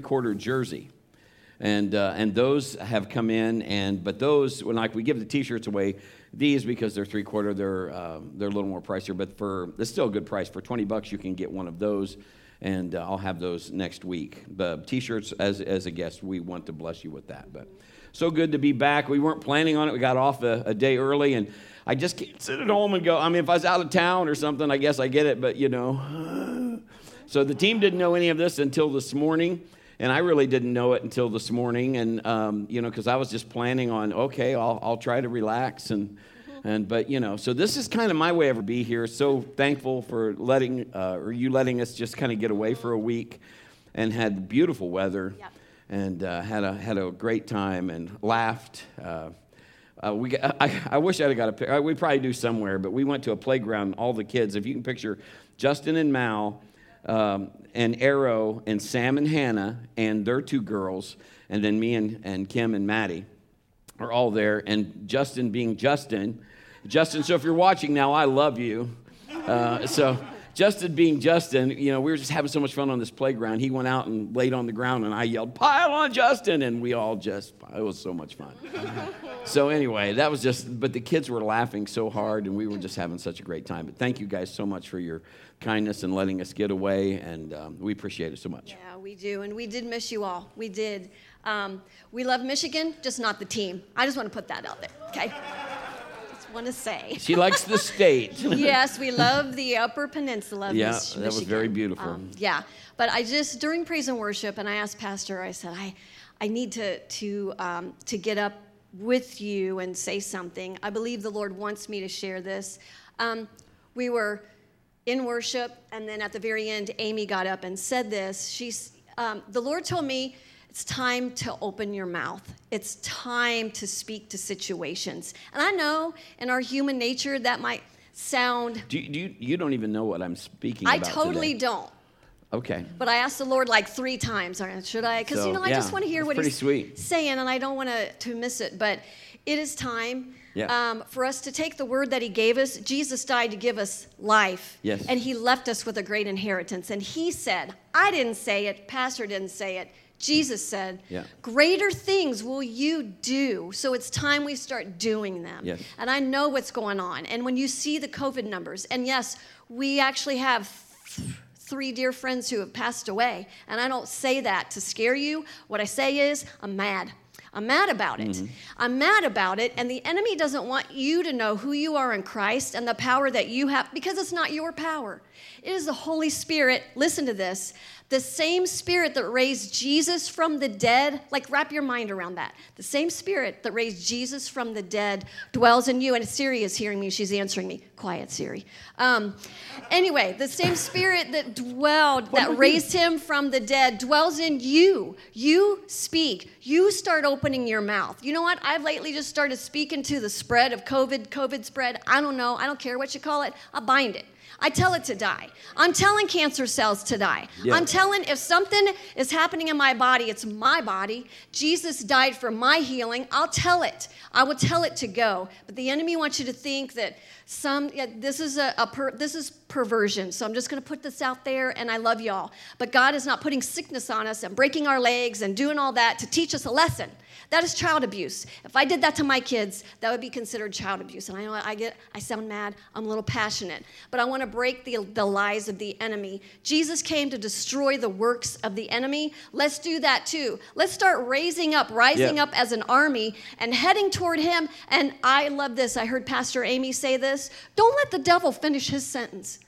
quarter jersey. And, uh, and those have come in, and but those, when like we give the T-shirts away, these because they're three quarter, they're uh, they're a little more pricier, but for it's still a good price. For twenty bucks, you can get one of those, and uh, I'll have those next week. But T-shirts, as as a guest, we want to bless you with that. But so good to be back. We weren't planning on it. We got off a, a day early, and I just can't sit at home and go. I mean, if I was out of town or something, I guess I get it. But you know, so the team didn't know any of this until this morning and I really didn't know it until this morning, and um, you know, because I was just planning on, okay, I'll, I'll try to relax and. And but you know, so this is kind of my way of be here. So thankful for letting uh, or you letting us just kind of get away for a week, and had beautiful weather, yep. and uh, had a had a great time and laughed. Uh, uh, we, I, I, wish I'd have got a picture. We probably do somewhere, but we went to a playground. All the kids, if you can picture, Justin and Mal um, and Arrow and Sam and Hannah and their two girls, and then me and, and Kim and Maddie are all there, and Justin being Justin. Justin, so if you're watching now, I love you. Uh, so Justin being Justin, you know, we were just having so much fun on this playground. He went out and laid on the ground, and I yelled, "Pile on, Justin!" And we all just, it was so much fun. so anyway, that was just, but the kids were laughing so hard, and we were just having such a great time. But thank you guys so much for your kindness and letting us get away, and um, we appreciate it so much. Yeah, we do, and we did miss you all. We did. Um, we love Michigan, just not the team. I just want to put that out there, okay? Just want to say. She likes the state. yes, we love the Upper Peninsula. Yeah, Michigan. that was very beautiful. Um, yeah, but I just during praise and worship, and I asked Pastor, I said, I, I need to to um, to get up with you and say something. I believe the Lord wants me to share this. Um, we were in worship, and then at the very end, Amy got up and said this. She's, um, the Lord told me it's time to open your mouth. It's time to speak to situations. And I know in our human nature that might sound. Do you, do you, you don't even know what I'm speaking I about. I totally today. don't. Okay. But I asked the Lord like three times. Should I? Because so, you know, I yeah, just want to hear what He's sweet. saying, and I don't want to to miss it. But it is time yeah. um, for us to take the word that he gave us. Jesus died to give us life. Yes. And he left us with a great inheritance. And he said, I didn't say it, Pastor didn't say it. Jesus said, yeah. Greater things will you do. So it's time we start doing them. Yes. And I know what's going on. And when you see the COVID numbers, and yes, we actually have three dear friends who have passed away. And I don't say that to scare you. What I say is, I'm mad. I'm mad about it. Mm-hmm. I'm mad about it. And the enemy doesn't want you to know who you are in Christ and the power that you have because it's not your power. It is the Holy Spirit. Listen to this the same spirit that raised Jesus from the dead, like wrap your mind around that. The same spirit that raised Jesus from the dead dwells in you. And Siri is hearing me, she's answering me. Quiet, Siri. Um, anyway, the same spirit that dwelled, that raised him from the dead, dwells in you. You speak. You start opening your mouth. You know what? I've lately just started speaking to the spread of COVID, COVID spread. I don't know. I don't care what you call it. I bind it. I tell it to die. I'm telling cancer cells to die. Yeah. I'm telling if something is happening in my body, it's my body. Jesus died for my healing. I'll tell it. I will tell it to go. But the enemy wants you to think that some yeah, this is a, a per, this is perversion. So I'm just going to put this out there and I love y'all. But God is not putting sickness on us and breaking our legs and doing all that to teach us a lesson. That is child abuse. If I did that to my kids, that would be considered child abuse. And I know I get, I sound mad, I'm a little passionate, but I want to break the, the lies of the enemy. Jesus came to destroy the works of the enemy. Let's do that too. Let's start raising up, rising yeah. up as an army and heading toward him. And I love this. I heard Pastor Amy say this. Don't let the devil finish his sentence.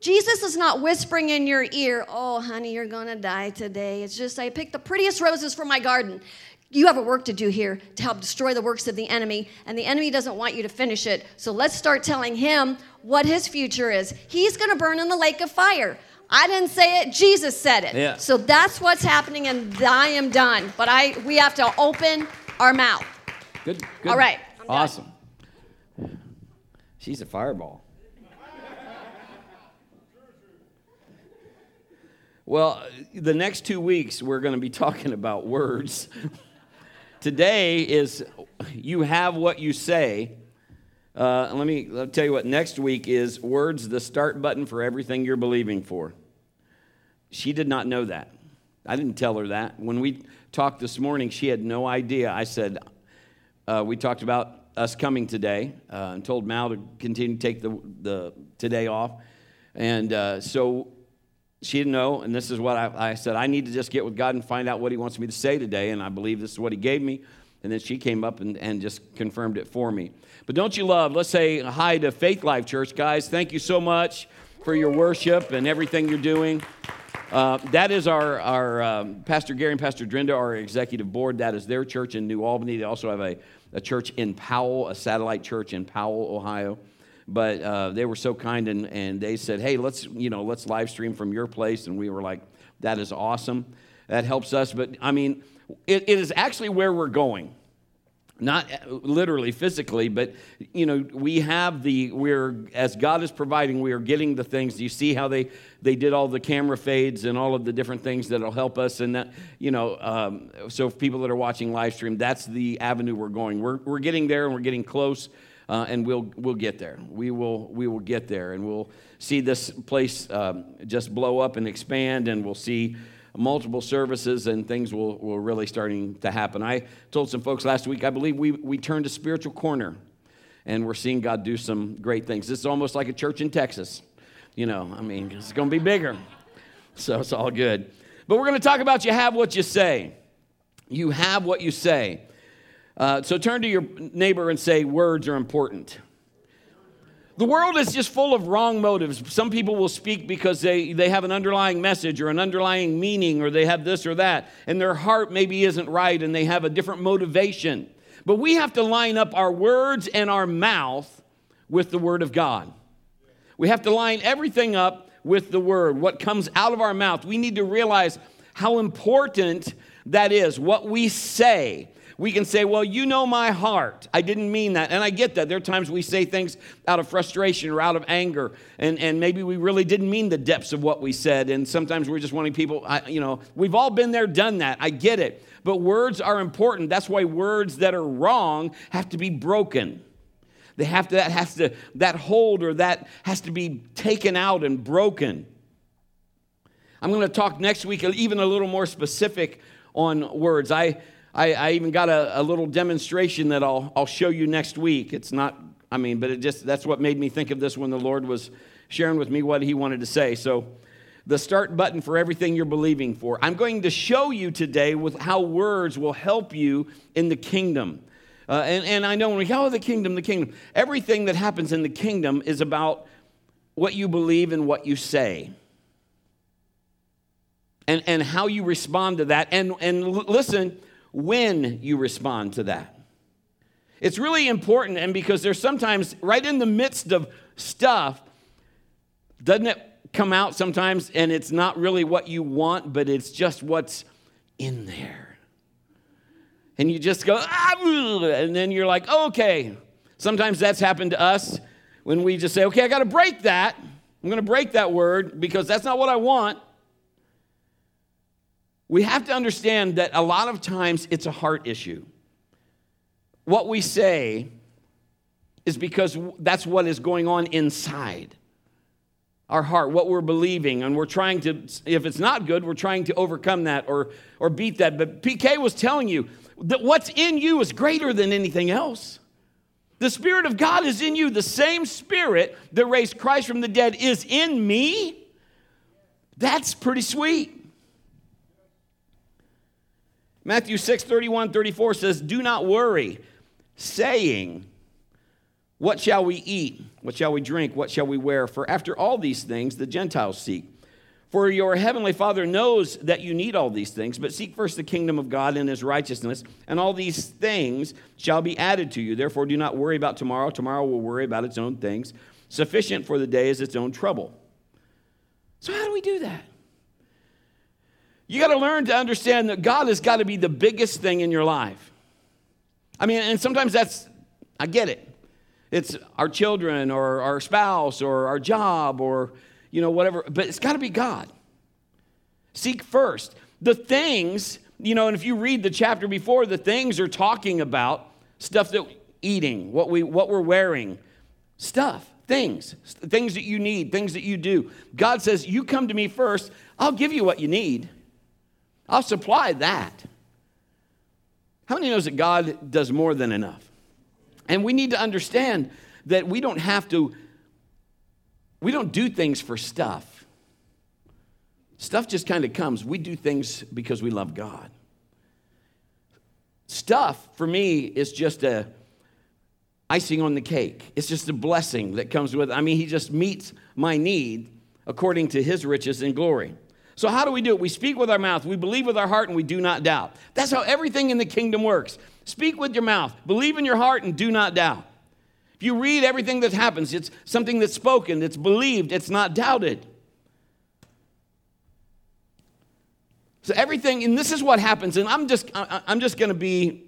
Jesus is not whispering in your ear, oh, honey, you're going to die today. It's just, I picked the prettiest roses from my garden you have a work to do here to help destroy the works of the enemy, and the enemy doesn't want you to finish it. So let's start telling him what his future is. He's going to burn in the lake of fire. I didn't say it, Jesus said it. Yeah. So that's what's happening, and I am done. But I we have to open our mouth. Good. good. All right. Awesome. She's a fireball. Well, the next two weeks, we're going to be talking about words. Today is you have what you say. Uh, let me let me tell you what next week is words the start button for everything you're believing for. She did not know that. I didn't tell her that. When we talked this morning, she had no idea. I said, uh, we talked about us coming today uh, and told Mal to continue to take the, the today off. And uh, so she didn't know. And this is what I, I said I need to just get with God and find out what He wants me to say today. And I believe this is what He gave me. And then she came up and, and just confirmed it for me. But don't you love? Let's say hi to Faith Life Church, guys. Thank you so much for your worship and everything you're doing. Uh, that is our, our um, Pastor Gary and Pastor Drenda, our executive board. That is their church in New Albany. They also have a, a church in Powell, a satellite church in Powell, Ohio. But uh, they were so kind and, and they said, hey, let's, you know, let's live stream from your place. And we were like, that is awesome. That helps us. But I mean, it, it is actually where we're going not literally physically but you know we have the we're as god is providing we are getting the things you see how they they did all the camera fades and all of the different things that'll help us and that you know um, so people that are watching live stream that's the avenue we're going we're, we're getting there and we're getting close uh, and we'll we'll get there we will we will get there and we'll see this place um, just blow up and expand and we'll see multiple services and things will, will really starting to happen. I told some folks last week, I believe we, we turned a spiritual corner and we're seeing God do some great things. This is almost like a church in Texas. You know, I mean, it's going to be bigger. So it's all good. But we're going to talk about you have what you say. You have what you say. Uh, so turn to your neighbor and say, words are important. The world is just full of wrong motives. Some people will speak because they, they have an underlying message or an underlying meaning or they have this or that, and their heart maybe isn't right and they have a different motivation. But we have to line up our words and our mouth with the Word of God. We have to line everything up with the Word, what comes out of our mouth. We need to realize how important that is, what we say. We can say, Well, you know my heart. I didn't mean that. And I get that. There are times we say things out of frustration or out of anger, and, and maybe we really didn't mean the depths of what we said. And sometimes we're just wanting people, I, you know, we've all been there, done that. I get it. But words are important. That's why words that are wrong have to be broken. They have to, that has to, that hold or that has to be taken out and broken. I'm going to talk next week even a little more specific on words. I, I, I even got a, a, little demonstration that I'll, I'll show you next week. It's not, I mean, but it just, that's what made me think of this when the Lord was sharing with me what he wanted to say. So, the start button for everything you're believing for. I'm going to show you today with how words will help you in the kingdom. Uh, and, and I know when we go, oh, the kingdom, the kingdom, everything that happens in the kingdom is about what you believe and what you say. And, and how you respond to that. And, and listen, when you respond to that. It's really important, and because there's sometimes right in the midst of stuff, doesn't it come out sometimes and it's not really what you want, but it's just what's in there. And you just go, ah, and then you're like, okay. Sometimes that's happened to us when we just say, okay, I got to break that. I'm going to break that word because that's not what I want we have to understand that a lot of times it's a heart issue. What we say is because that's what is going on inside our heart, what we're believing, and we're trying to, if it's not good, we're trying to overcome that or, or beat that. But PK was telling you that what's in you is greater than anything else. The Spirit of God is in you. The same Spirit that raised Christ from the dead is in me. That's pretty sweet. Matthew 6 31 34 says, Do not worry, saying, What shall we eat? What shall we drink? What shall we wear? For after all these things the Gentiles seek. For your heavenly Father knows that you need all these things, but seek first the kingdom of God and his righteousness, and all these things shall be added to you. Therefore, do not worry about tomorrow. Tomorrow will worry about its own things. Sufficient for the day is its own trouble. So, how do we do that? You got to learn to understand that God has got to be the biggest thing in your life. I mean, and sometimes that's, I get it. It's our children or our spouse or our job or, you know, whatever, but it's got to be God. Seek first. The things, you know, and if you read the chapter before, the things are talking about stuff that eating, what we what we're wearing, stuff, things, things that you need, things that you do. God says, "You come to me first, I'll give you what you need." I'll supply that. How many knows that God does more than enough? And we need to understand that we don't have to, we don't do things for stuff. Stuff just kind of comes. We do things because we love God. Stuff, for me, is just a icing on the cake. It's just a blessing that comes with it. I mean, He just meets my need according to His riches and glory. So, how do we do it? We speak with our mouth, we believe with our heart, and we do not doubt. That's how everything in the kingdom works. Speak with your mouth, believe in your heart, and do not doubt. If you read everything that happens, it's something that's spoken, it's believed, it's not doubted. So everything, and this is what happens, and I'm just, I'm just going to be,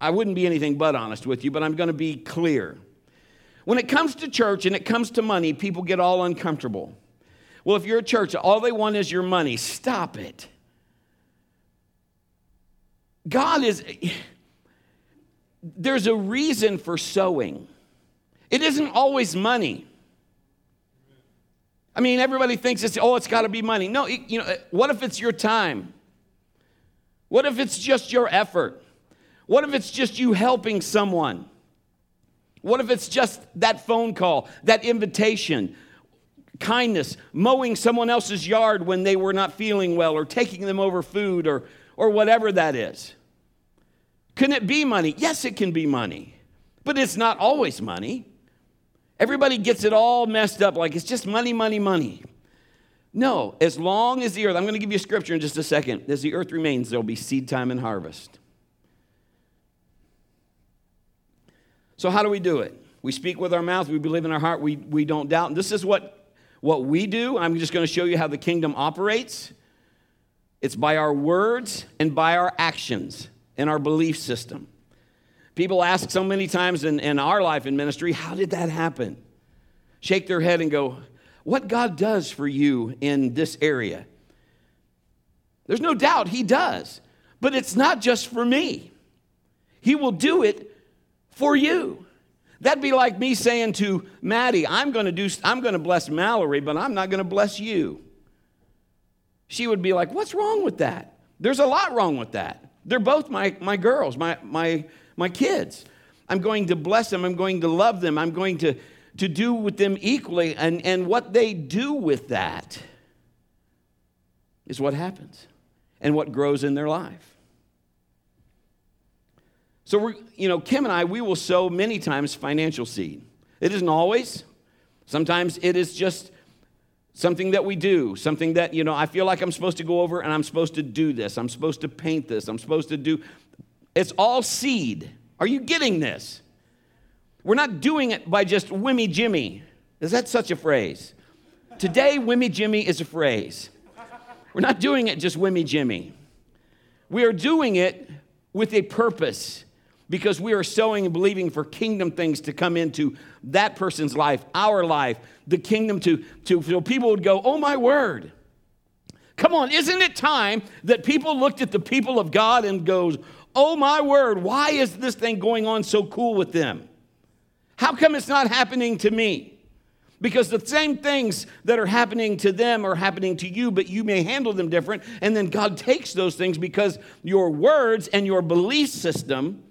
I wouldn't be anything but honest with you, but I'm going to be clear. When it comes to church and it comes to money, people get all uncomfortable. Well, if you're a church, all they want is your money. Stop it. God is, there's a reason for sowing. It isn't always money. I mean, everybody thinks it's, oh, it's got to be money. No, you know, what if it's your time? What if it's just your effort? What if it's just you helping someone? What if it's just that phone call, that invitation? Kindness, mowing someone else's yard when they were not feeling well, or taking them over food, or, or whatever that is. Can it be money? Yes, it can be money, but it's not always money. Everybody gets it all messed up like it's just money, money, money. No, as long as the earth, I'm going to give you a scripture in just a second. As the earth remains, there'll be seed time and harvest. So, how do we do it? We speak with our mouth, we believe in our heart, we, we don't doubt. And this is what what we do, I'm just going to show you how the kingdom operates. It's by our words and by our actions and our belief system. People ask so many times in, in our life in ministry, how did that happen? Shake their head and go, what God does for you in this area. There's no doubt He does, but it's not just for me. He will do it for you. That'd be like me saying to Maddie, I'm going to do I'm going to bless Mallory, but I'm not going to bless you. She would be like, "What's wrong with that?" There's a lot wrong with that. They're both my my girls, my my my kids. I'm going to bless them, I'm going to love them, I'm going to to do with them equally and and what they do with that is what happens and what grows in their life. So we're, you know, Kim and I, we will sow many times financial seed. It isn't always. Sometimes it is just something that we do, something that, you know, I feel like I'm supposed to go over and I'm supposed to do this. I'm supposed to paint this. I'm supposed to do. It's all seed. Are you getting this? We're not doing it by just wimmy jimmy. Is that such a phrase? Today, wimmy jimmy is a phrase. We're not doing it just wimmy jimmy. We are doing it with a purpose because we are sowing and believing for kingdom things to come into that person's life, our life, the kingdom to, to so people would go, oh my word. Come on, isn't it time that people looked at the people of God and goes, oh my word, why is this thing going on so cool with them? How come it's not happening to me? Because the same things that are happening to them are happening to you, but you may handle them different. And then God takes those things because your words and your belief system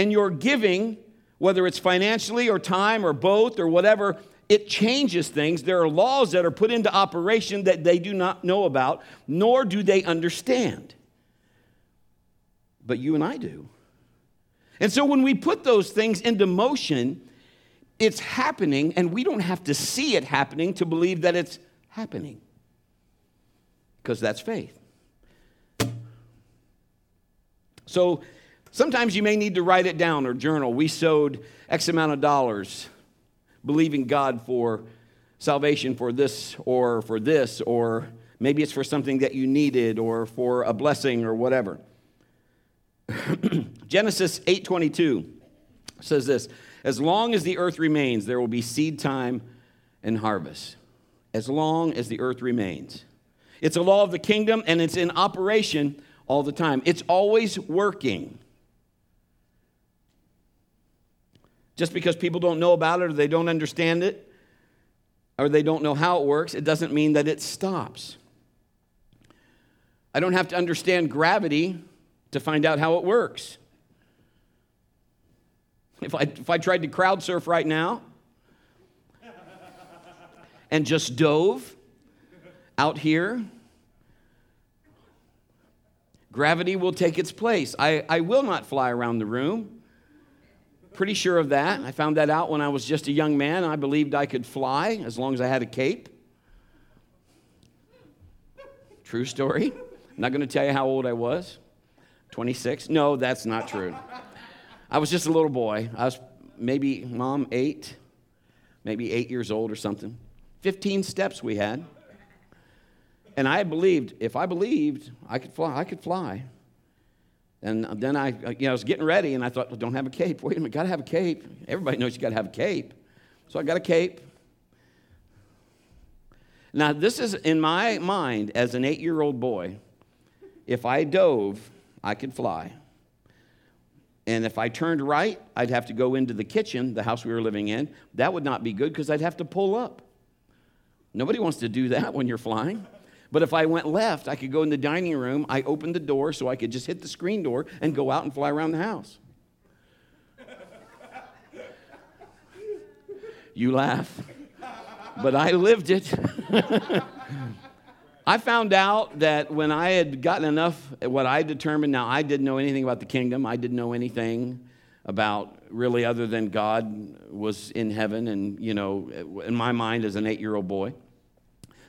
and your giving, whether it's financially or time or both or whatever, it changes things. There are laws that are put into operation that they do not know about, nor do they understand. But you and I do. And so when we put those things into motion, it's happening, and we don't have to see it happening to believe that it's happening. Because that's faith. So Sometimes you may need to write it down or journal. We sowed X amount of dollars believing God for salvation for this or for this, or maybe it's for something that you needed or for a blessing or whatever. Genesis 8:22 says this, as long as the earth remains there will be seed time and harvest. As long as the earth remains. It's a law of the kingdom and it's in operation all the time. It's always working. Just because people don't know about it or they don't understand it or they don't know how it works, it doesn't mean that it stops. I don't have to understand gravity to find out how it works. If I, if I tried to crowd surf right now and just dove out here, gravity will take its place. I, I will not fly around the room. Pretty sure of that. I found that out when I was just a young man. I believed I could fly as long as I had a cape. True story. I'm not going to tell you how old I was. 26? No, that's not true. I was just a little boy. I was maybe, mom, eight, maybe eight years old or something. 15 steps we had. And I believed, if I believed, I could fly. I could fly. And then I, uh, you know, I was getting ready, and I thought, well, don't have a cape. Wait a minute, got to have a cape. Everybody knows you got to have a cape. So I got a cape. Now, this is in my mind as an eight year old boy. If I dove, I could fly. And if I turned right, I'd have to go into the kitchen, the house we were living in. That would not be good because I'd have to pull up. Nobody wants to do that when you're flying. But if I went left, I could go in the dining room. I opened the door so I could just hit the screen door and go out and fly around the house. You laugh, but I lived it. I found out that when I had gotten enough, what I determined now, I didn't know anything about the kingdom. I didn't know anything about really other than God was in heaven and, you know, in my mind as an eight year old boy.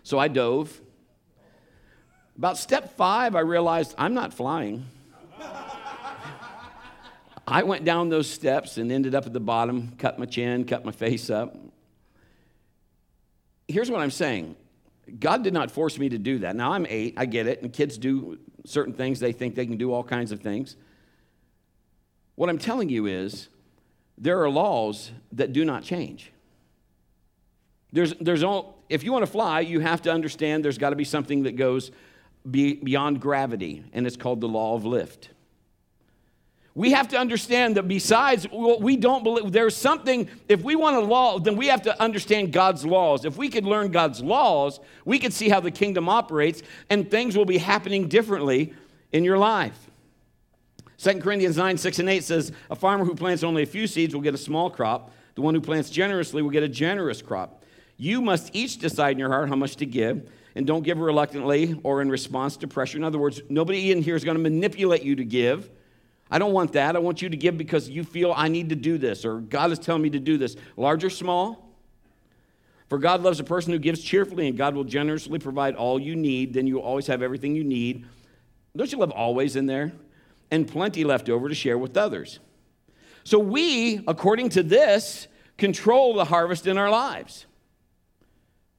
So I dove. About step five, I realized I'm not flying. I went down those steps and ended up at the bottom, cut my chin, cut my face up. Here's what I'm saying God did not force me to do that. Now I'm eight, I get it, and kids do certain things, they think they can do all kinds of things. What I'm telling you is there are laws that do not change. There's, there's all, if you want to fly, you have to understand there's got to be something that goes be, beyond gravity, and it's called the law of lift. We have to understand that besides what we don't believe, there's something, if we want a law, then we have to understand God's laws. If we could learn God's laws, we could see how the kingdom operates, and things will be happening differently in your life. 2 Corinthians 9, 6 and 8 says, A farmer who plants only a few seeds will get a small crop. The one who plants generously will get a generous crop. You must each decide in your heart how much to give, and don't give reluctantly or in response to pressure. In other words, nobody in here is going to manipulate you to give. I don't want that. I want you to give because you feel I need to do this or God is telling me to do this. Large or small? For God loves a person who gives cheerfully, and God will generously provide all you need. Then you always have everything you need. Don't you love always in there? And plenty left over to share with others. So we, according to this, control the harvest in our lives.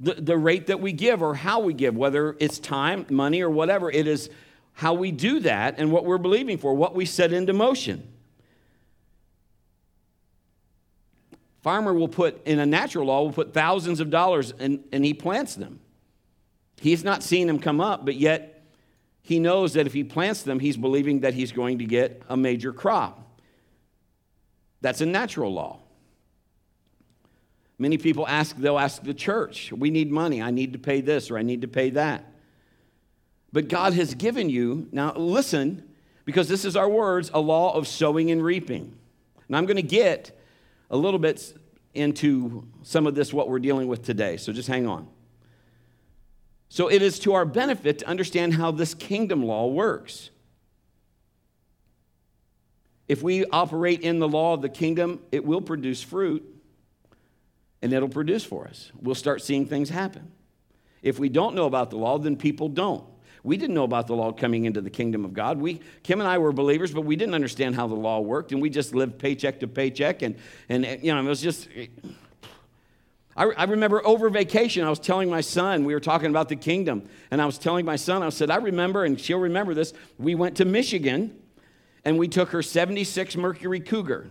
The, the rate that we give or how we give, whether it's time, money, or whatever, it is how we do that and what we're believing for, what we set into motion. Farmer will put, in a natural law, will put thousands of dollars and, and he plants them. He's not seeing them come up, but yet he knows that if he plants them, he's believing that he's going to get a major crop. That's a natural law. Many people ask, they'll ask the church, we need money, I need to pay this or I need to pay that. But God has given you, now listen, because this is our words, a law of sowing and reaping. And I'm going to get a little bit into some of this, what we're dealing with today. So just hang on. So it is to our benefit to understand how this kingdom law works. If we operate in the law of the kingdom, it will produce fruit and it'll produce for us. We'll start seeing things happen. If we don't know about the law, then people don't. We didn't know about the law coming into the kingdom of God. We, Kim and I were believers, but we didn't understand how the law worked, and we just lived paycheck to paycheck. And, and you know, it was just. I, I remember over vacation, I was telling my son, we were talking about the kingdom, and I was telling my son, I said, I remember, and she'll remember this, we went to Michigan, and we took her 76 Mercury Cougar.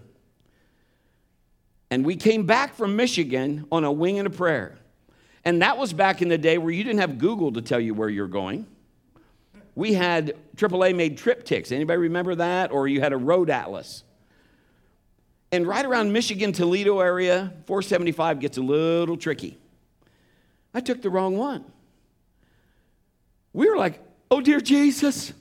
And we came back from Michigan on a wing and a prayer. And that was back in the day where you didn't have Google to tell you where you're going we had AAA made TripTiks. Anybody remember that? Or you had a road atlas. And right around Michigan, Toledo area, 475 gets a little tricky. I took the wrong one. We were like Oh, dear Jesus.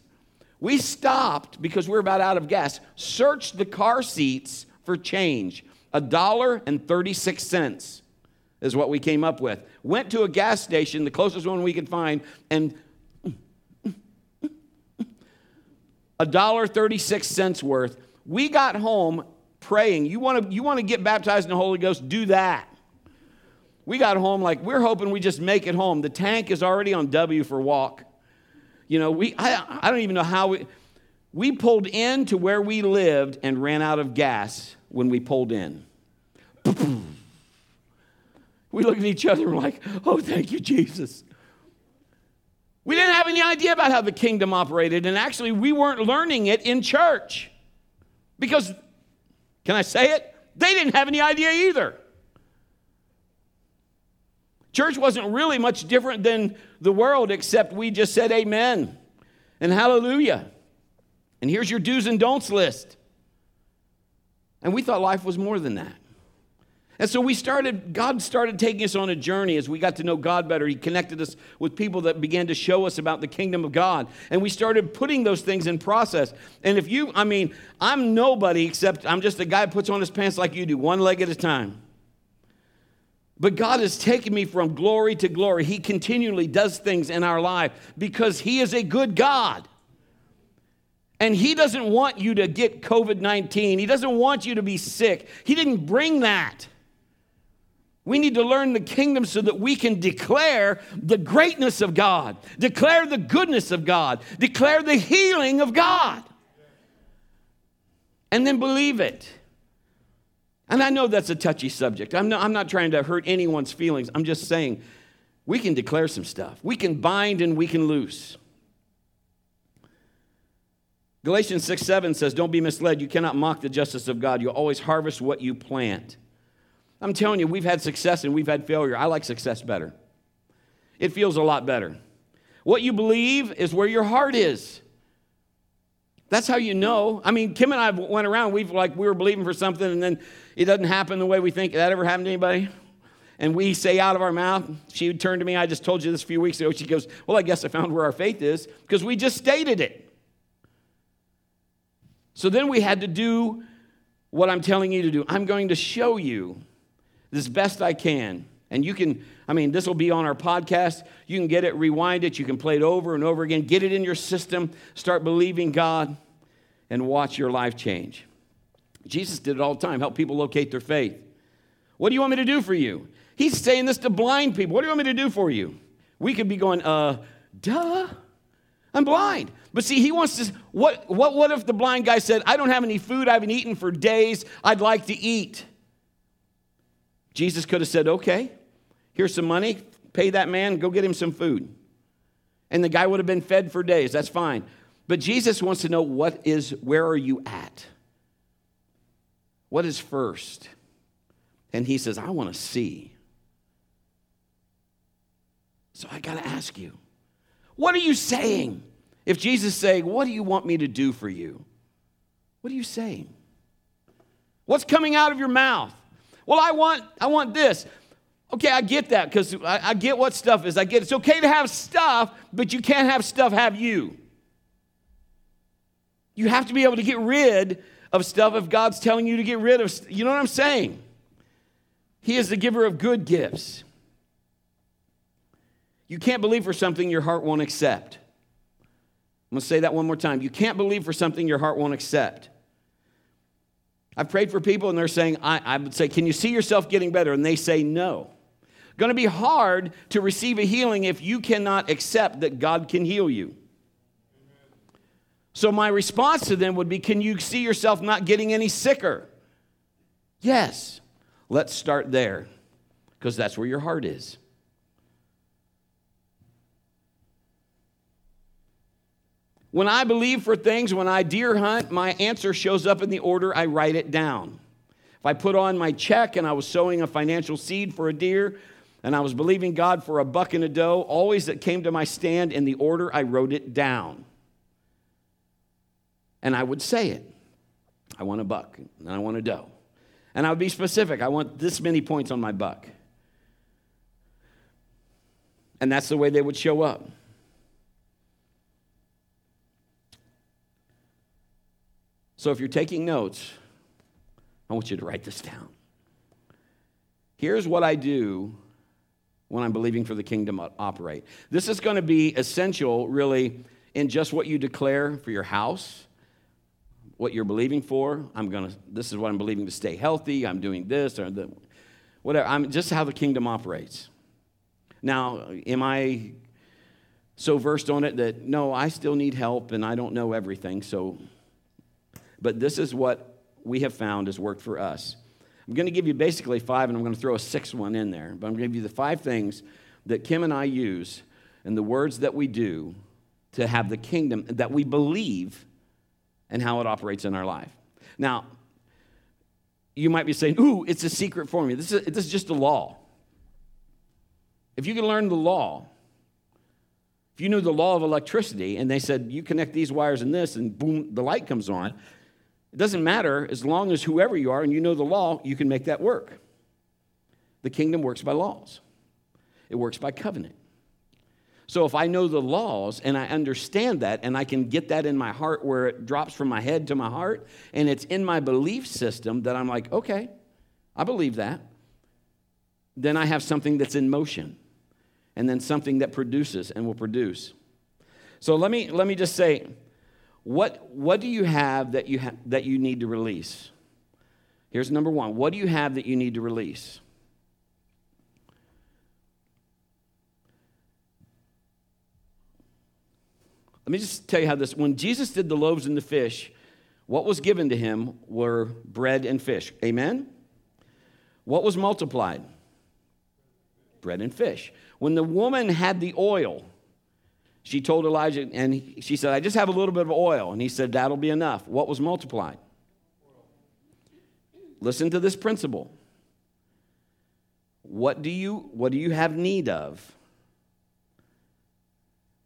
We stopped because we were about out of gas, searched the car seats for change. A dollar and 36 cents is what we came up with. Went to a gas station, the closest one we could find, and a dollar 36 cents worth. We got home praying. You want to you want to get baptized in the Holy Ghost? Do that. We got home like we're hoping we just make it home. The tank is already on W for walk. You know, we I, I don't even know how we we pulled in to where we lived and ran out of gas when we pulled in. We looked at each other and we're like, oh, thank you, Jesus. We didn't have any idea about how the kingdom operated, and actually, we weren't learning it in church. Because, can I say it? They didn't have any idea either. Church wasn't really much different than the world, except we just said amen and hallelujah. And here's your do's and don'ts list. And we thought life was more than that. And so we started, God started taking us on a journey as we got to know God better. He connected us with people that began to show us about the kingdom of God. And we started putting those things in process. And if you, I mean, I'm nobody except I'm just a guy who puts on his pants like you do, one leg at a time. But God has taken me from glory to glory. He continually does things in our life because He is a good God. And He doesn't want you to get COVID 19. He doesn't want you to be sick. He didn't bring that. We need to learn the kingdom so that we can declare the greatness of God, declare the goodness of God, declare the healing of God, and then believe it. And I know that's a touchy subject. I'm not, I'm not trying to hurt anyone's feelings. I'm just saying we can declare some stuff. We can bind and we can loose. Galatians 6 7 says, Don't be misled. You cannot mock the justice of God. You'll always harvest what you plant. I'm telling you, we've had success and we've had failure. I like success better. It feels a lot better. What you believe is where your heart is. That's how you know. I mean, Kim and I went around, we've like we were believing for something and then it doesn't happen the way we think. That ever happened to anybody? And we say out of our mouth, she would turn to me, I just told you this a few weeks ago. She goes, Well, I guess I found where our faith is, because we just stated it. So then we had to do what I'm telling you to do. I'm going to show you as best I can. And you can, I mean, this will be on our podcast. You can get it, rewind it, you can play it over and over again, get it in your system, start believing God, and watch your life change. Jesus did it all the time, help people locate their faith. What do you want me to do for you? He's saying this to blind people. What do you want me to do for you? We could be going, uh, duh, I'm blind. But see, he wants to, what, what, what if the blind guy said, I don't have any food, I haven't eaten for days, I'd like to eat? Jesus could have said, okay, here's some money, pay that man, go get him some food. And the guy would have been fed for days, that's fine. But Jesus wants to know what is, where are you at? What is first? And he says, I want to see. So I got to ask you, what are you saying? If Jesus saying, What do you want me to do for you? What are you saying? What's coming out of your mouth? Well, I want, I want this. Okay, I get that because I, I, get what stuff is. I get it's okay to have stuff, but you can't have stuff have you. You have to be able to get rid of stuff if God's telling you to get rid of. You know what I'm saying? He is the giver of good gifts. You can't believe for something your heart won't accept. I'm going to say that one more time. You can't believe for something your heart won't accept. I've prayed for people and they're saying, I, I would say, Can you see yourself getting better? And they say, No. Going to be hard to receive a healing if you cannot accept that God can heal you. So, my response to them would be Can you see yourself not getting any sicker? Yes. Let's start there because that's where your heart is. When I believe for things, when I deer hunt, my answer shows up in the order I write it down. If I put on my check and I was sowing a financial seed for a deer and I was believing God for a buck and a doe, always it came to my stand in the order I wrote it down. And I would say it I want a buck and I want a doe. And I would be specific I want this many points on my buck. And that's the way they would show up. So if you're taking notes, I want you to write this down. Here's what I do when I'm believing for the kingdom to operate. This is going to be essential, really, in just what you declare for your house, what you're believing for. I'm going to, this is what I'm believing to stay healthy. I'm doing this or the, whatever. I'm just how the kingdom operates. Now, am I so versed on it that no, I still need help and I don't know everything. So, but this is what we have found has worked for us. I'm going to give you basically five, and I'm going to throw a sixth one in there. But I'm going to give you the five things that Kim and I use and the words that we do to have the kingdom that we believe and how it operates in our life. Now, you might be saying, Ooh, it's a secret formula. This is, this is just a law. If you can learn the law, if you knew the law of electricity and they said, You connect these wires and this, and boom, the light comes on, it doesn't matter as long as whoever you are and you know the law, you can make that work. The kingdom works by laws, it works by covenant. So if I know the laws and I understand that and I can get that in my heart where it drops from my head to my heart and it's in my belief system that I'm like, okay, I believe that, then I have something that's in motion and then something that produces and will produce. So let me, let me just say, what, what do you have that you, ha- that you need to release? Here's number one. What do you have that you need to release? Let me just tell you how this when Jesus did the loaves and the fish, what was given to him were bread and fish. Amen? What was multiplied? Bread and fish. When the woman had the oil, she told Elijah, and she said, I just have a little bit of oil. And he said, That'll be enough. What was multiplied? Listen to this principle. What do you, what do you have need of?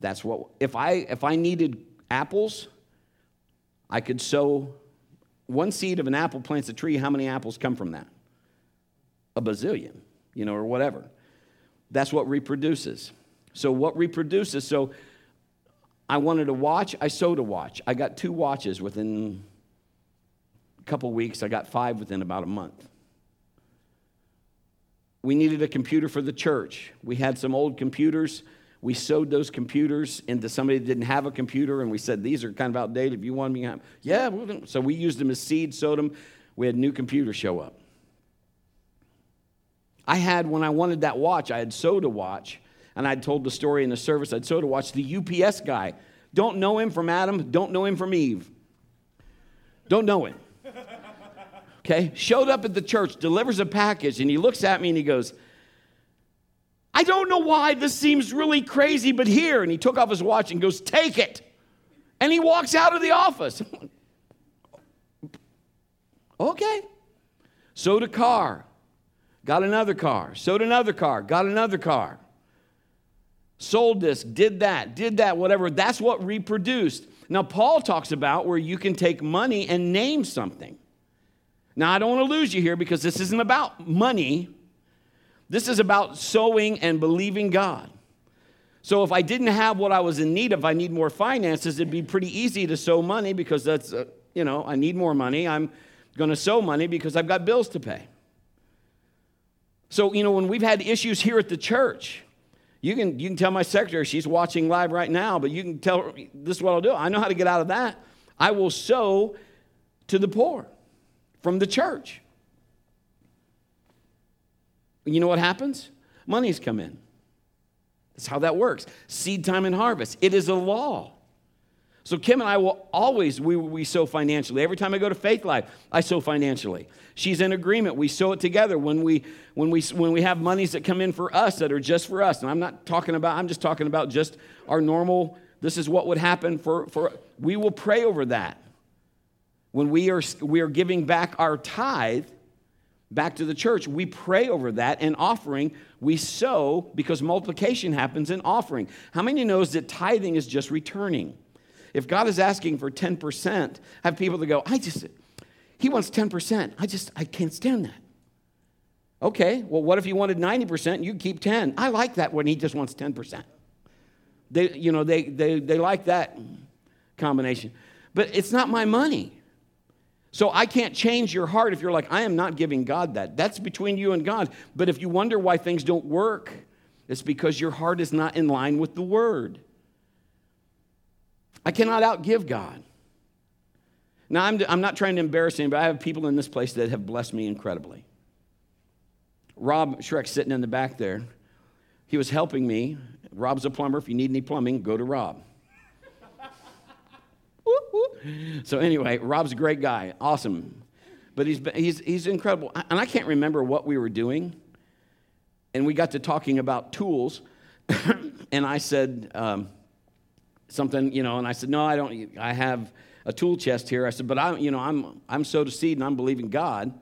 That's what if I if I needed apples, I could sow one seed of an apple plants a tree. How many apples come from that? A bazillion, you know, or whatever. That's what reproduces. So what reproduces? So I wanted a watch. I sowed a watch. I got two watches within a couple weeks. I got five within about a month. We needed a computer for the church. We had some old computers. We sowed those computers into somebody that didn't have a computer, and we said, These are kind of outdated. If you want me yeah. So we used them as seed, sowed them. We had new computers show up. I had, when I wanted that watch, I had sowed a watch, and I'd told the story in the service. I'd sowed a watch. The UPS guy, don't know him from Adam, don't know him from Eve. Don't know him. Okay? Showed up at the church, delivers a package, and he looks at me and he goes, I don't know why this seems really crazy, but here. And he took off his watch and goes, Take it. And he walks out of the office. okay. Sold a car, got another car, sold another car, got another car. Sold this, did that, did that, whatever. That's what reproduced. Now, Paul talks about where you can take money and name something. Now, I don't want to lose you here because this isn't about money. This is about sowing and believing God. So if I didn't have what I was in need of, I need more finances, it'd be pretty easy to sow money because that's, uh, you know, I need more money. I'm going to sow money because I've got bills to pay. So, you know, when we've had issues here at the church, you can, you can tell my secretary, she's watching live right now, but you can tell her, this is what I'll do. I know how to get out of that. I will sow to the poor from the church. You know what happens? Money's come in. That's how that works. Seed time and harvest. It is a law. So Kim and I will always we, we sow financially. Every time I go to Faith Life, I sow financially. She's in agreement. We sow it together when we when we when we have monies that come in for us that are just for us. And I'm not talking about I'm just talking about just our normal this is what would happen for for we will pray over that. When we are we are giving back our tithe, back to the church, we pray over that and offering. We sow because multiplication happens in offering. How many knows that tithing is just returning? If God is asking for 10%, I have people that go, I just, he wants 10%. I just, I can't stand that. Okay, well, what if he wanted 90%? and You keep 10. I like that when he just wants 10%. They, you know, they, they, they like that combination. But it's not my money. So I can't change your heart if you're like, I am not giving God that. That's between you and God. But if you wonder why things don't work, it's because your heart is not in line with the word. I cannot outgive God. Now, I'm, I'm not trying to embarrass anybody. I have people in this place that have blessed me incredibly. Rob Schreck sitting in the back there, he was helping me. Rob's a plumber. If you need any plumbing, go to Rob. so anyway, Rob's a great guy, awesome, but he's he's he's incredible. And I can't remember what we were doing, and we got to talking about tools, and I said um, something, you know, and I said, no, I don't. I have a tool chest here. I said, but I, you know, I'm I'm sowed a seed, and I'm believing God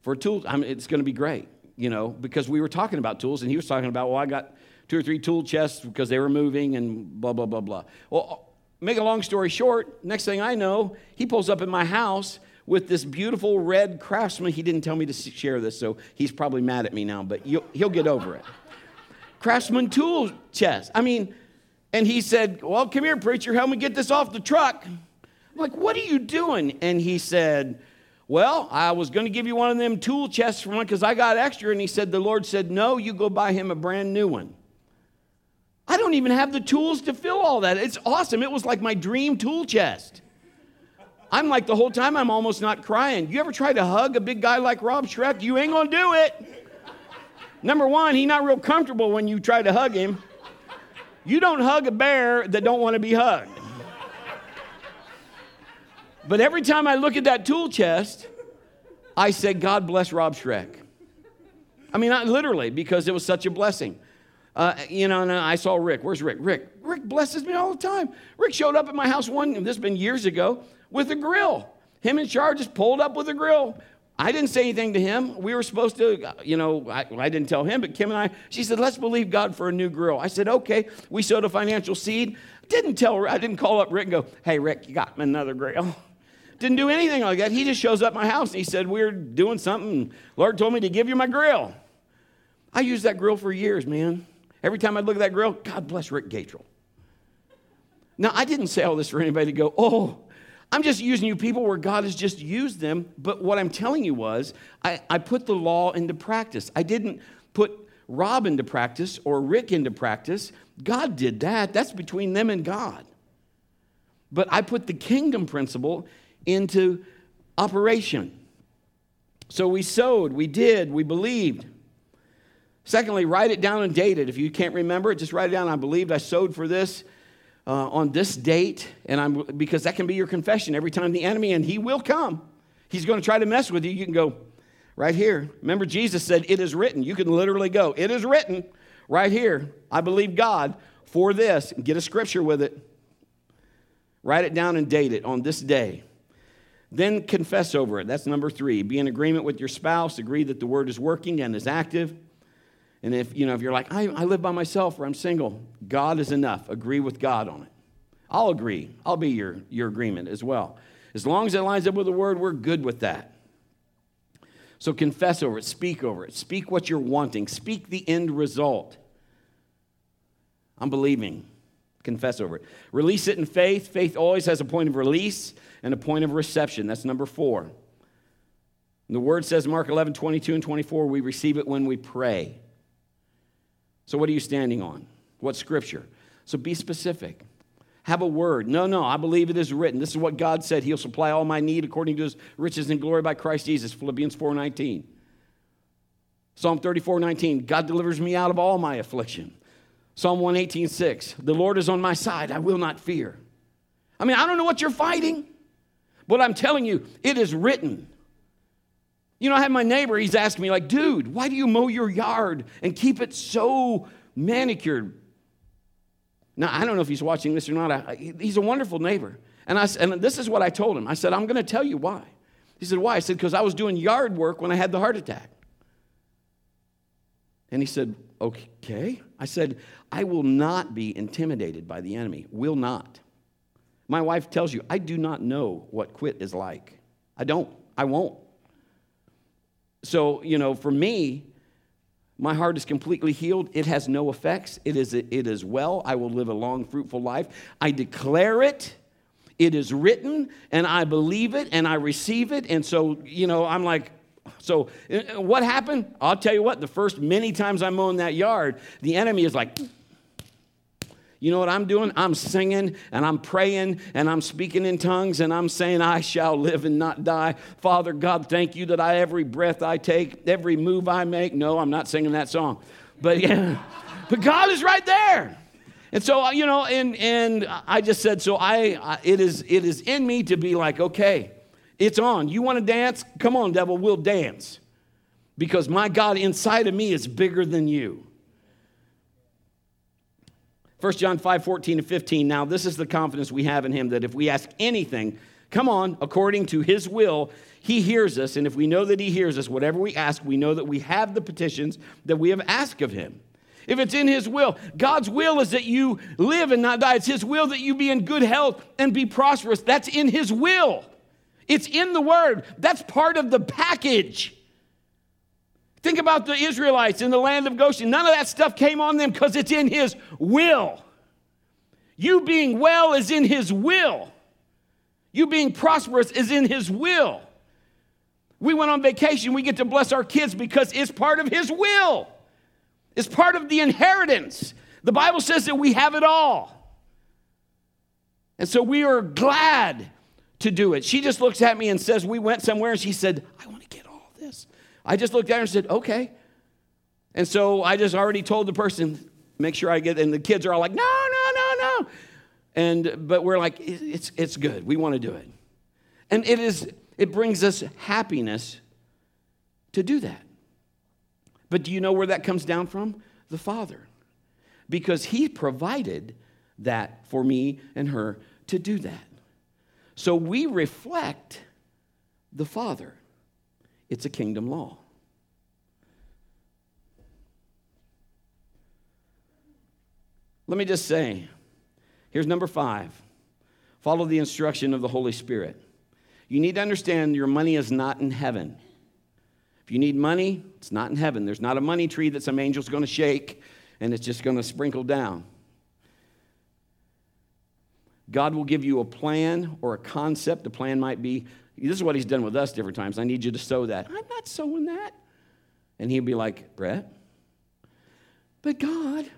for tools. I mean, it's going to be great, you know, because we were talking about tools, and he was talking about, well, I got two or three tool chests because they were moving and blah blah blah blah. Well make a long story short, next thing I know, he pulls up in my house with this beautiful red craftsman. He didn't tell me to share this, so he's probably mad at me now, but he'll get over it. craftsman tool chest. I mean, and he said, Well, come here, preacher, help me get this off the truck. I'm like, What are you doing? And he said, Well, I was going to give you one of them tool chests for one because I got extra. And he said, The Lord said, No, you go buy him a brand new one. I don't even have the tools to fill all that. It's awesome. It was like my dream tool chest. I'm like the whole time I'm almost not crying. You ever try to hug a big guy like Rob Schreck? You ain't gonna do it. Number one, he's not real comfortable when you try to hug him. You don't hug a bear that don't want to be hugged. But every time I look at that tool chest, I say, God bless Rob Schreck. I mean, I, literally, because it was such a blessing. Uh, you know, and I saw Rick. Where's Rick? Rick. Rick blesses me all the time. Rick showed up at my house one, this has been years ago, with a grill. Him and Char just pulled up with a grill. I didn't say anything to him. We were supposed to, you know, I, I, didn't tell him, but Kim and I, she said, let's believe God for a new grill. I said, okay. We sowed a financial seed. Didn't tell, I didn't call up Rick and go, hey, Rick, you got me another grill. Didn't do anything like that. He just shows up my house and he said, we're doing something. Lord told me to give you my grill. I used that grill for years, man. Every time I look at that grill, God bless Rick Gatrell. Now, I didn't say all this for anybody to go, oh, I'm just using you people where God has just used them. But what I'm telling you was, I, I put the law into practice. I didn't put Rob into practice or Rick into practice. God did that. That's between them and God. But I put the kingdom principle into operation. So we sowed, we did, we believed. Secondly, write it down and date it. If you can't remember it, just write it down. I believed I sowed for this uh, on this date, and I'm because that can be your confession every time the enemy, and he will come. He's going to try to mess with you. You can go right here. Remember, Jesus said, "It is written." You can literally go, "It is written," right here. I believe God for this. And get a scripture with it. Write it down and date it on this day. Then confess over it. That's number three. Be in agreement with your spouse. Agree that the word is working and is active. And if, you know, if you're like, I, I live by myself or I'm single, God is enough. Agree with God on it. I'll agree. I'll be your, your agreement as well. As long as it lines up with the word, we're good with that. So confess over it, speak over it, speak what you're wanting, speak the end result. I'm believing. Confess over it. Release it in faith. Faith always has a point of release and a point of reception. That's number four. the word says, Mark 11, 22 and 24, we receive it when we pray. So, what are you standing on? What scripture? So, be specific. Have a word. No, no, I believe it is written. This is what God said. He'll supply all my need according to his riches and glory by Christ Jesus. Philippians 4:19. Psalm 34:19. God delivers me out of all my affliction. Psalm 118:6. The Lord is on my side. I will not fear. I mean, I don't know what you're fighting, but I'm telling you, it is written. You know, I had my neighbor, he's asking me, like, dude, why do you mow your yard and keep it so manicured? Now, I don't know if he's watching this or not. I, he's a wonderful neighbor. And, I, and this is what I told him I said, I'm going to tell you why. He said, Why? I said, Because I was doing yard work when I had the heart attack. And he said, Okay. I said, I will not be intimidated by the enemy. Will not. My wife tells you, I do not know what quit is like. I don't. I won't. So, you know, for me, my heart is completely healed. It has no effects. It is, it is well. I will live a long, fruitful life. I declare it It is written, and I believe it, and I receive it. And so, you know, I'm like, so uh, what happened? I'll tell you what, the first many times I'm mowing that yard, the enemy is like, you know what I'm doing? I'm singing and I'm praying and I'm speaking in tongues and I'm saying, I shall live and not die. Father God, thank you that I, every breath I take, every move I make. No, I'm not singing that song. But yeah, but God is right there. And so, uh, you know, and, and I just said, so I, it, is, it is in me to be like, okay, it's on. You want to dance? Come on, devil, we'll dance. Because my God inside of me is bigger than you. 1 John 5 14 and 15. Now, this is the confidence we have in him that if we ask anything, come on, according to his will, he hears us. And if we know that he hears us, whatever we ask, we know that we have the petitions that we have asked of him. If it's in his will, God's will is that you live and not die. It's his will that you be in good health and be prosperous. That's in his will. It's in the word. That's part of the package. Think about the Israelites in the land of Goshen. None of that stuff came on them because it's in His will. You being well is in His will. You being prosperous is in His will. We went on vacation, we get to bless our kids because it's part of His will. It's part of the inheritance. The Bible says that we have it all. And so we are glad to do it. She just looks at me and says, We went somewhere, and she said, I want to get all this. I just looked at her and said, okay. And so I just already told the person, make sure I get, and the kids are all like, no, no, no, no. And, but we're like, it's, it's good. We want to do it. And it is, it brings us happiness to do that. But do you know where that comes down from? The Father. Because He provided that for me and her to do that. So we reflect the Father. It's a kingdom law. Let me just say here's number five follow the instruction of the Holy Spirit. You need to understand your money is not in heaven. If you need money, it's not in heaven. There's not a money tree that some angel's going to shake and it's just going to sprinkle down. God will give you a plan or a concept. The plan might be this is what he's done with us different times. I need you to sow that. I'm not sowing that. And he'd be like, Brett, but God, it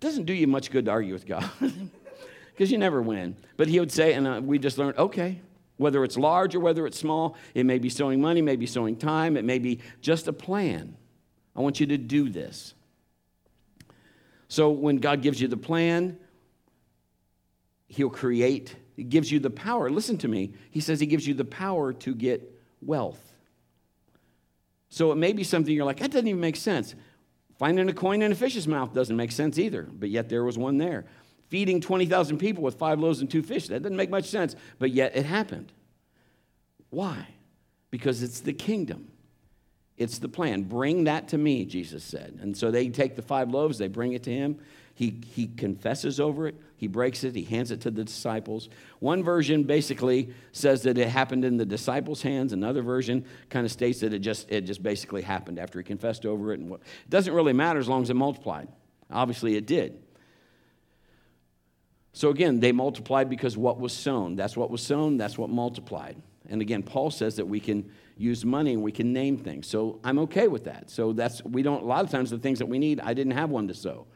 doesn't do you much good to argue with God because you never win. But he would say, and uh, we just learned, okay, whether it's large or whether it's small, it may be sowing money, may be sowing time, it may be just a plan. I want you to do this. So when God gives you the plan, He'll create he gives you the power. Listen to me. He says he gives you the power to get wealth. So it may be something you're like, that doesn't even make sense. Finding a coin in a fish's mouth doesn't make sense either, but yet there was one there. Feeding 20,000 people with five loaves and two fish, that doesn't make much sense, but yet it happened. Why? Because it's the kingdom. It's the plan. Bring that to me, Jesus said. And so they take the five loaves, they bring it to him. He, he confesses over it, he breaks it, he hands it to the disciples. One version basically says that it happened in the disciples' hands. Another version kind of states that it just, it just basically happened after he confessed over it. And what, it doesn't really matter as long as it multiplied. Obviously, it did. So again, they multiplied because what was sown. That's what was sown, that's what multiplied. And again, Paul says that we can use money and we can name things. So I'm okay with that. So that's, we don't, a lot of times the things that we need, I didn't have one to sow.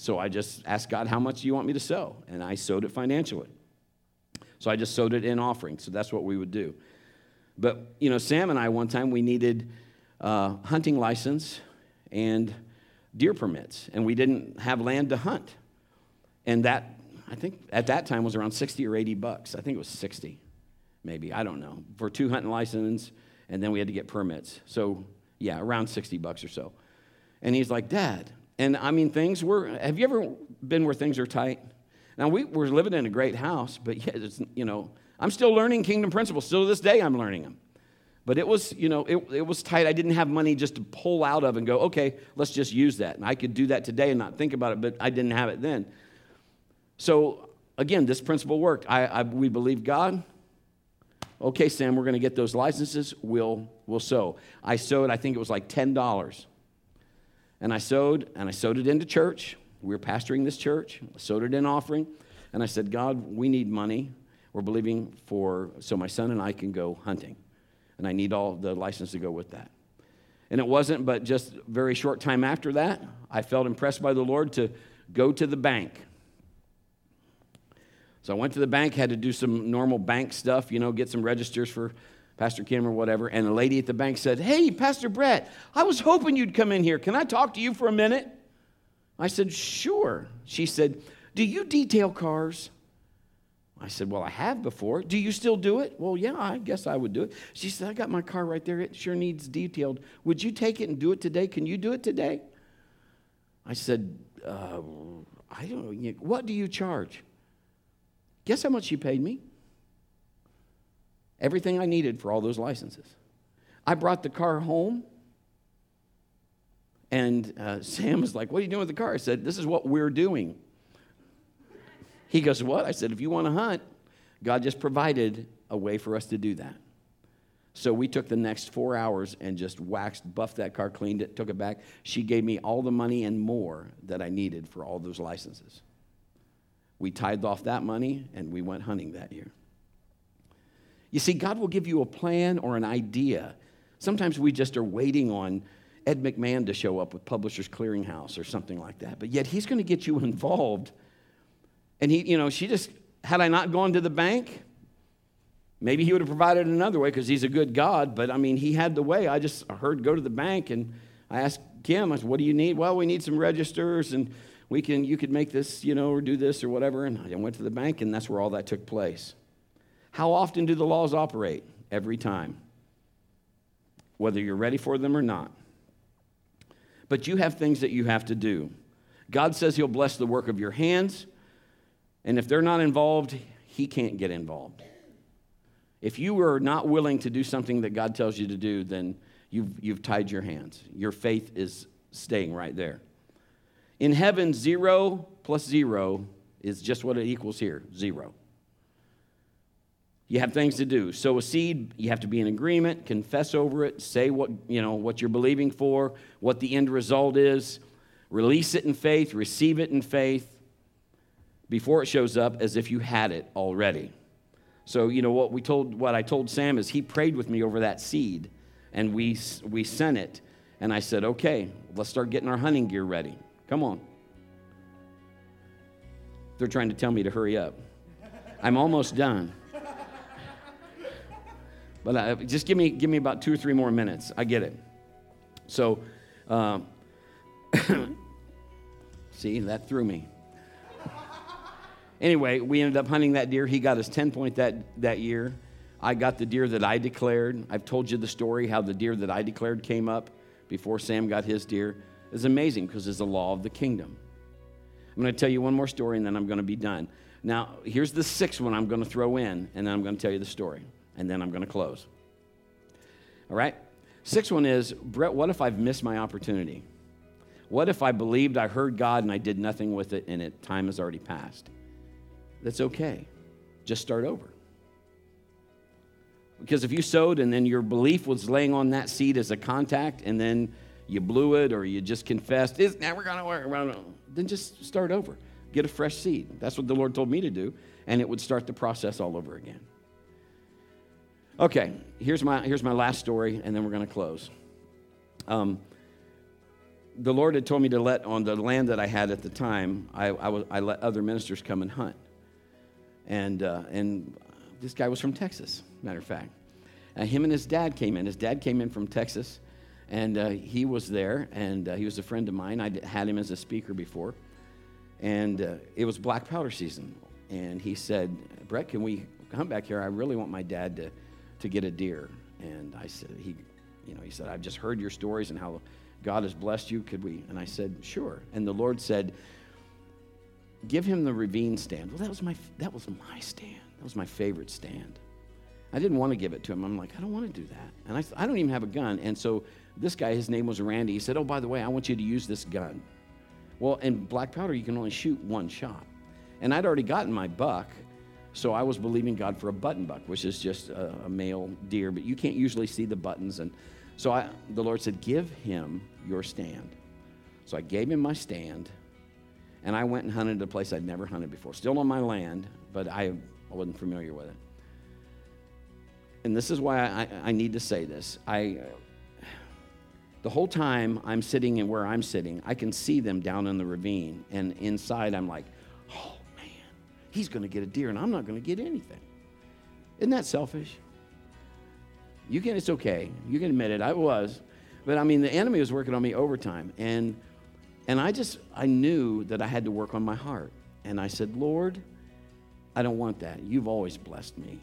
So I just asked God, how much do you want me to sow? And I sowed it financially. So I just sowed it in offering. So that's what we would do. But, you know, Sam and I, one time, we needed a hunting license and deer permits, and we didn't have land to hunt. And that, I think at that time was around 60 or 80 bucks. I think it was 60, maybe. I don't know. For two hunting licenses, and then we had to get permits. So, yeah, around 60 bucks or so. And he's like, Dad, and I mean, things were, have you ever been where things are tight? Now, we were living in a great house, but yeah, it's, you know, I'm still learning kingdom principles. Still to this day, I'm learning them. But it was, you know, it, it was tight. I didn't have money just to pull out of and go, okay, let's just use that. And I could do that today and not think about it, but I didn't have it then. So, again, this principle worked. I, I we believe God. Okay, Sam, we're going to get those licenses. We'll, we'll sow. I sowed, I think it was like $10. And I sowed, and I sowed it into church. We were pastoring this church. I sowed it in offering. And I said, God, we need money. We're believing for so my son and I can go hunting. And I need all the license to go with that. And it wasn't, but just very short time after that, I felt impressed by the Lord to go to the bank. So I went to the bank, had to do some normal bank stuff, you know, get some registers for Pastor Kim or whatever. And a lady at the bank said, Hey, Pastor Brett, I was hoping you'd come in here. Can I talk to you for a minute? I said, Sure. She said, Do you detail cars? I said, Well, I have before. Do you still do it? Well, yeah, I guess I would do it. She said, I got my car right there. It sure needs detailed. Would you take it and do it today? Can you do it today? I said, uh, I don't know. What do you charge? Guess how much you paid me? Everything I needed for all those licenses. I brought the car home, and uh, Sam was like, What are you doing with the car? I said, This is what we're doing. He goes, What? I said, If you want to hunt, God just provided a way for us to do that. So we took the next four hours and just waxed, buffed that car, cleaned it, took it back. She gave me all the money and more that I needed for all those licenses. We tithed off that money and we went hunting that year. You see, God will give you a plan or an idea. Sometimes we just are waiting on Ed McMahon to show up with Publishers Clearinghouse or something like that. But yet he's going to get you involved and he, you know, she just, had I not gone to the bank, maybe he would have provided another way because he's a good God. But I mean, he had the way. I just heard go to the bank and I asked Kim, I said, what do you need? Well, we need some registers and we can, you could make this, you know, or do this or whatever. And I went to the bank and that's where all that took place. How often do the laws operate? Every time, whether you're ready for them or not. But you have things that you have to do. God says He'll bless the work of your hands. And if they're not involved, he can't get involved. If you are not willing to do something that God tells you to do, then you've, you've tied your hands. Your faith is staying right there. In heaven, zero plus zero is just what it equals here zero. You have things to do. Sow a seed, you have to be in agreement, confess over it, say what, you know, what you're believing for, what the end result is, release it in faith, receive it in faith, before it shows up as if you had it already. So, you know, what we told, what I told Sam is he prayed with me over that seed and we, we sent it. And I said, okay, let's start getting our hunting gear ready. Come on. They're trying to tell me to hurry up. I'm almost done. But uh, just give me, give me about two or three more minutes. I get it. So, uh, see, that threw me. Anyway, we ended up hunting that deer. He got his 10 point that, that year. I got the deer that I declared. I've told you the story how the deer that I declared came up before Sam got his deer. It's amazing because it's the law of the kingdom. I'm going to tell you one more story and then I'm going to be done. Now, here's the sixth one I'm going to throw in, and then I'm going to tell you the story, and then I'm going to close. All right? Sixth one is Brett, what if I've missed my opportunity? What if I believed I heard God and I did nothing with it and it, time has already passed? that's okay. Just start over. Because if you sowed and then your belief was laying on that seed as a contact and then you blew it or you just confessed, it's never going to work, then just start over. Get a fresh seed. That's what the Lord told me to do, and it would start the process all over again. Okay, here's my, here's my last story, and then we're going to close. Um, the Lord had told me to let, on the land that I had at the time, I, I, was, I let other ministers come and hunt. And, uh, and this guy was from Texas, matter of fact. Him and his dad came in. His dad came in from Texas, and uh, he was there, and uh, he was a friend of mine. I had him as a speaker before. And uh, it was black powder season. And he said, Brett, can we come back here? I really want my dad to, to get a deer. And I said, he, you know, he said, I've just heard your stories and how God has blessed you. Could we? And I said, sure. And the Lord said, give him the ravine stand. Well, that was my that was my stand. That was my favorite stand. I didn't want to give it to him. I'm like, I don't want to do that. And I, I don't even have a gun. And so this guy, his name was Randy. He said, Oh, by the way, I want you to use this gun. Well, in black powder, you can only shoot one shot. And I'd already gotten my buck, so I was believing God for a button buck, which is just a, a male deer, but you can't usually see the buttons. And so I, the Lord said, Give him your stand. So I gave him my stand And I went and hunted a place I'd never hunted before. Still on my land, but I, I wasn't familiar with it. And this is why I, I need to say this. I, the whole time I'm sitting in where I'm sitting, I can see them down in the ravine. And inside, I'm like, he's going to get a deer and I'm not going to get anything. Isn't that selfish? You can, it's okay. You can admit it. I was. But I mean, the enemy was working on me overtime. And, and I just, I knew that I had to work on my heart. And I said, Lord, I don't want that. You've always blessed me.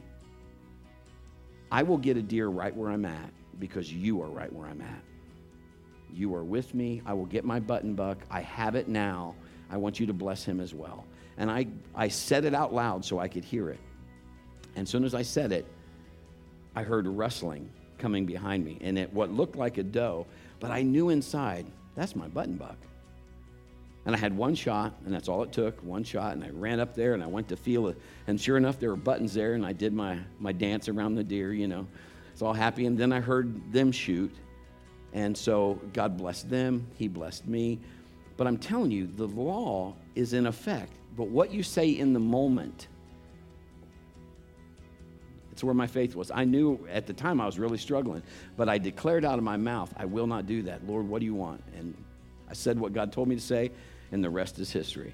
I will get a deer right where I'm at because you are right where I'm at. You are with me. I will get my button buck. I have it now. I want you to bless him as well. And I, I said it out loud so I could hear it. And as soon as I said it, I heard rustling coming behind me. And it what looked like a doe, but I knew inside, that's my button buck. And I had one shot, and that's all it took, one shot. And I ran up there and I went to feel it. And sure enough, there were buttons there, and I did my, my dance around the deer, you know. It's all happy. And then I heard them shoot. And so God blessed them, He blessed me. But I'm telling you, the law is in effect. But what you say in the moment, it's where my faith was. I knew at the time I was really struggling, but I declared out of my mouth, I will not do that. Lord, what do you want? And I said what God told me to say, and the rest is history.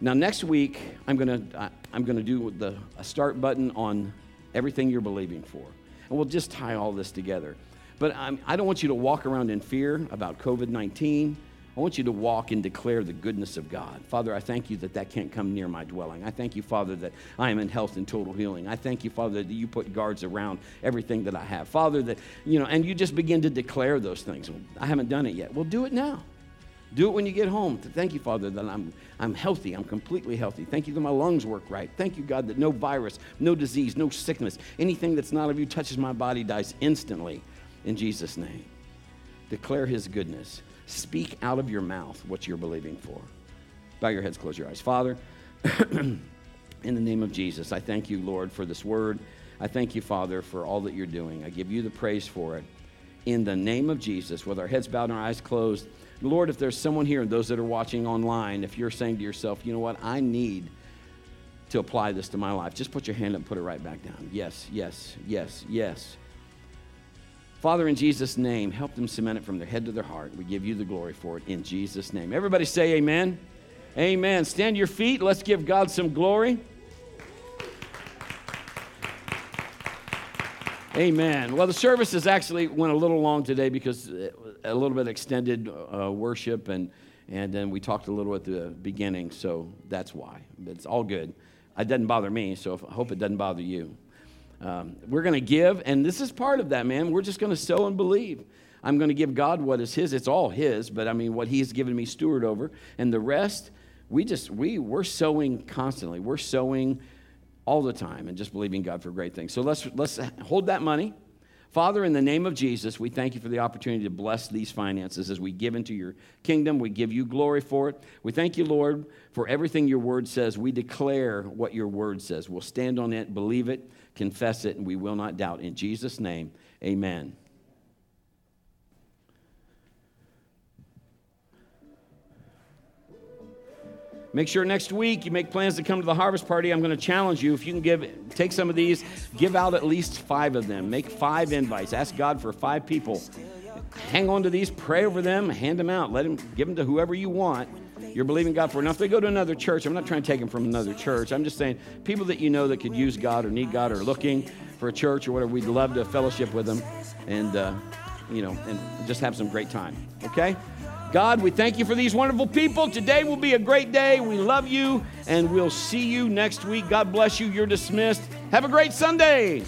Now, next week, I'm going to I'm to do the a start button on everything you're believing for. And we'll just tie all this together. But I'm, I do not want you to walk around in fear about COVID 19. I want you to walk and declare the goodness of God. Father, I thank you that that can't come near my dwelling. I thank you, Father, that I am in health and total healing. I thank you, Father, that you put guards around everything that I have. Father, that, you know, and you just begin to declare those things. I haven't done it yet. Well, do it now. Do it when you get home. Thank you, Father, that I'm, I'm healthy. I'm completely healthy. Thank you that my lungs work right. Thank you, God, that no virus, no disease, no sickness, anything that's not of you touches my body dies instantly in Jesus' name. Declare his goodness. Speak out of your mouth what you're believing for. Bow your heads, close your eyes. Father, in the name of Jesus, I thank you, Lord, for this word. I thank you, Father, for all that you're doing. I give you the praise for it. In the name of Jesus, with our heads bowed and our eyes closed, Lord, if there's someone here and those that are watching online, if you're saying to yourself, you know what, I need to apply this to my life, just put your hand up and put it right back down. Yes, yes, yes, yes. Father, in Jesus' name, help them cement it from their head to their heart. We give you the glory for it in Jesus' name. Everybody say amen. Amen. Stand your feet. Let's give God some glory. Amen. Well, the services actually went a little long today because a little bit extended uh, worship, and, and then we talked a little at the beginning, so that's why. But it's all good. It doesn't bother me, so I hope it doesn't bother you. Um, we're going to give, and this is part of that, man. We're just going to sow and believe. I'm going to give God what is His. It's all His, but I mean, what He's given me steward over. And the rest, we just, we, we're sowing constantly. We're sowing all the time and just believing God for great things. So let's, let's hold that money. Father, in the name of Jesus, we thank you for the opportunity to bless these finances as we give into your kingdom. We give you glory for it. We thank you, Lord, for everything your word says. We declare what your word says. We'll stand on it, believe it, confess it, and we will not doubt. In Jesus' name, amen. Make sure next week you make plans to come to the harvest party. I'm going to challenge you. If you can give, take some of these, give out at least five of them. Make five invites. Ask God for five people. Hang on to these, pray over them, hand them out. Let them give them to whoever you want. You're believing God for. If they go to another church, I'm not trying to take them from another church. I'm just saying people that you know that could use God or need God or looking for a church or whatever. We'd love to fellowship with them, and uh, you know, and just have some great time. Okay. God, we thank you for these wonderful people. Today will be a great day. We love you, and we'll see you next week. God bless you. You're dismissed. Have a great Sunday.